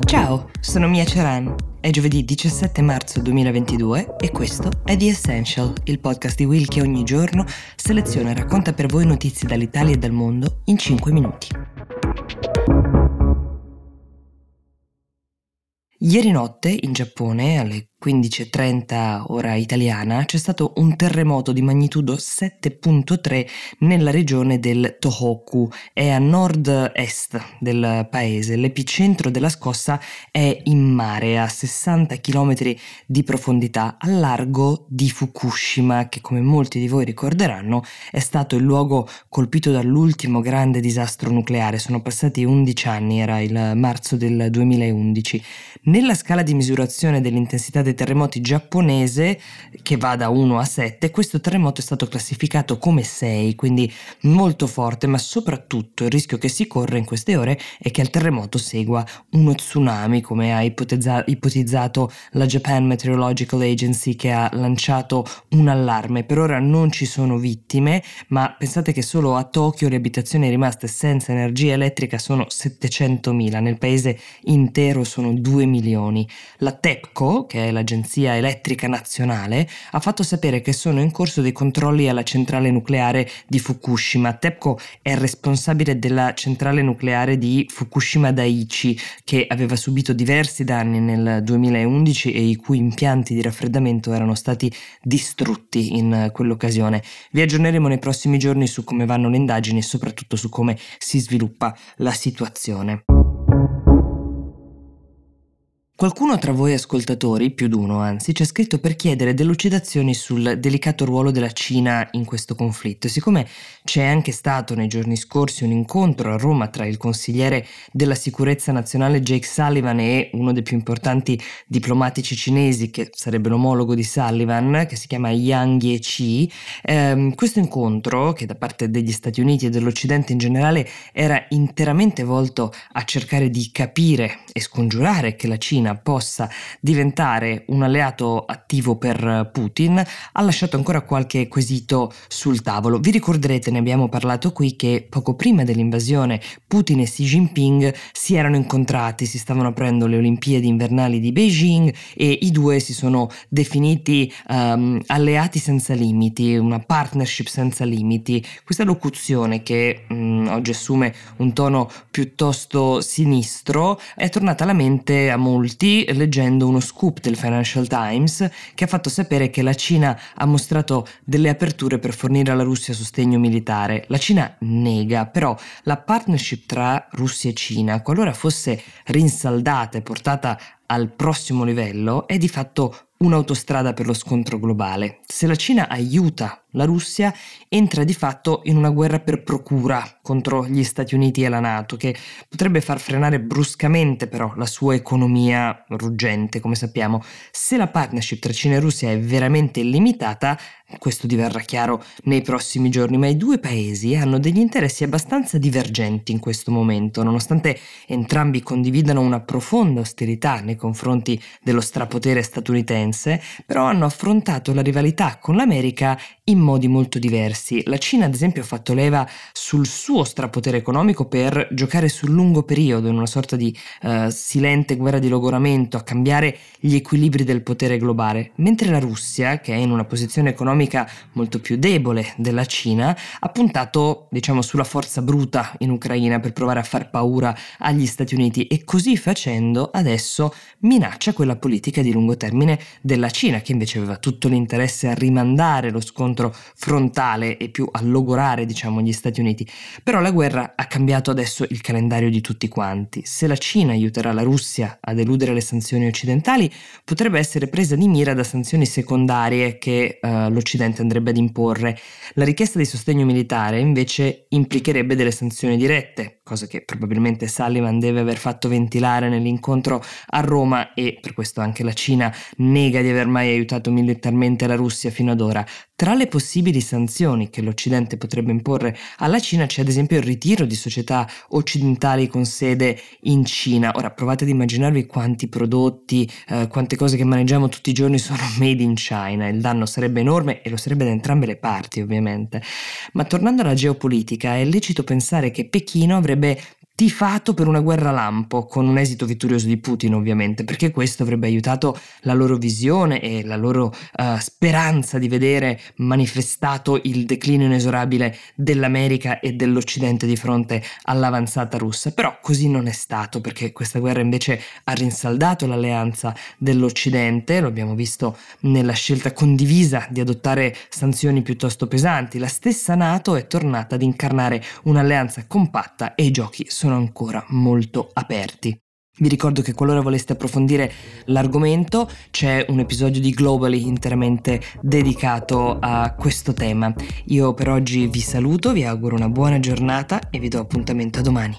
Ciao, sono Mia Ceran. È giovedì 17 marzo 2022 e questo è The Essential, il podcast di Will che ogni giorno seleziona e racconta per voi notizie dall'Italia e dal mondo in 5 minuti. Ieri notte in Giappone, alle 15.30 ora italiana, c'è stato un terremoto di magnitudo 7.3 nella regione del Tohoku, è a nord-est del paese. L'epicentro della scossa è in mare, a 60 km di profondità, al largo di Fukushima, che come molti di voi ricorderanno è stato il luogo colpito dall'ultimo grande disastro nucleare. Sono passati 11 anni, era il marzo del 2011. Nella scala di misurazione dell'intensità del terremoti giapponese, che va da 1 a 7, questo terremoto è stato classificato come 6, quindi molto forte, ma soprattutto il rischio che si corre in queste ore è che al terremoto segua uno tsunami, come ha ipotezza- ipotizzato la Japan Meteorological Agency che ha lanciato un allarme. Per ora non ci sono vittime, ma pensate che solo a Tokyo le abitazioni rimaste senza energia elettrica sono 700.000, nel paese intero sono 2 milioni. La TEPCO, che è la l'Agenzia Elettrica Nazionale, ha fatto sapere che sono in corso dei controlli alla centrale nucleare di Fukushima. TEPCO è responsabile della centrale nucleare di Fukushima Daiichi, che aveva subito diversi danni nel 2011 e i cui impianti di raffreddamento erano stati distrutti in quell'occasione. Vi aggiorneremo nei prossimi giorni su come vanno le indagini e soprattutto su come si sviluppa la situazione. Qualcuno tra voi ascoltatori, più d'uno anzi, ci ha scritto per chiedere delucidazioni sul delicato ruolo della Cina in questo conflitto. Siccome c'è anche stato nei giorni scorsi un incontro a Roma tra il consigliere della sicurezza nazionale Jake Sullivan e uno dei più importanti diplomatici cinesi, che sarebbe l'omologo di Sullivan, che si chiama Yang Jiechi, ehm, questo incontro, che da parte degli Stati Uniti e dell'Occidente in generale era interamente volto a cercare di capire e scongiurare che la Cina Cina possa diventare un alleato attivo per Putin, ha lasciato ancora qualche quesito sul tavolo. Vi ricorderete, ne abbiamo parlato qui, che poco prima dell'invasione Putin e Xi Jinping si erano incontrati, si stavano aprendo le Olimpiadi invernali di Beijing e i due si sono definiti um, alleati senza limiti, una partnership senza limiti. Questa locuzione che um, oggi assume un tono piuttosto sinistro è tornata alla mente a molti adulti leggendo uno scoop del Financial Times che ha fatto sapere che la Cina ha mostrato delle aperture per fornire alla Russia sostegno militare. La Cina nega, però la partnership tra Russia e Cina, qualora fosse rinsaldata e portata al prossimo livello, è di fatto un'autostrada per lo scontro globale. Se la Cina aiuta la Russia entra di fatto in una guerra per procura contro gli Stati Uniti e la Nato, che potrebbe far frenare bruscamente però la sua economia ruggente, come sappiamo. Se la partnership tra Cina e Russia è veramente limitata, questo diverrà chiaro nei prossimi giorni, ma i due paesi hanno degli interessi abbastanza divergenti in questo momento, nonostante entrambi condividano una profonda ostilità nei confronti dello strapotere statunitense, però hanno affrontato la rivalità con l'America in modi molto diversi. La Cina, ad esempio, ha fatto leva sul suo strapotere economico per giocare sul lungo periodo, in una sorta di uh, silente guerra di logoramento, a cambiare gli equilibri del potere globale, mentre la Russia, che è in una posizione economica molto più debole della Cina, ha puntato, diciamo, sulla forza bruta in Ucraina per provare a far paura agli Stati Uniti e così facendo adesso minaccia quella politica di lungo termine della Cina, che invece aveva tutto l'interesse a rimandare lo scontro frontale e più a logorare, diciamo, gli Stati Uniti. Però la guerra ha cambiato adesso il calendario di tutti quanti. Se la Cina aiuterà la Russia ad eludere le sanzioni occidentali, potrebbe essere presa di mira da sanzioni secondarie che uh, l'Occidente andrebbe ad imporre. La richiesta di sostegno militare invece implicherebbe delle sanzioni dirette, cosa che probabilmente Sullivan deve aver fatto ventilare nell'incontro a Roma e per questo anche la Cina nega di aver mai aiutato militarmente la Russia fino ad ora. Tra le possibili sanzioni che l'Occidente potrebbe imporre alla Cina c'è ad esempio il ritiro di società occidentali con sede in Cina. Ora provate ad immaginarvi quanti prodotti, eh, quante cose che maneggiamo tutti i giorni sono made in China. Il danno sarebbe enorme e lo sarebbe da entrambe le parti ovviamente. Ma tornando alla geopolitica è lecito pensare che Pechino avrebbe potrebbe tifato per una guerra lampo, con un esito vittorioso di Putin ovviamente, perché questo avrebbe aiutato la loro visione e la loro uh, speranza di vedere manifestato il declino inesorabile dell'America e dell'Occidente di fronte all'avanzata russa. Però così non è stato, perché questa guerra invece ha rinsaldato l'alleanza dell'Occidente, lo abbiamo visto nella scelta condivisa di adottare sanzioni piuttosto pesanti. La stessa Nato è tornata ad incarnare un'alleanza compatta e i giochi sono sono ancora molto aperti. Vi ricordo che qualora voleste approfondire l'argomento c'è un episodio di Globally interamente dedicato a questo tema. Io per oggi vi saluto, vi auguro una buona giornata e vi do appuntamento a domani.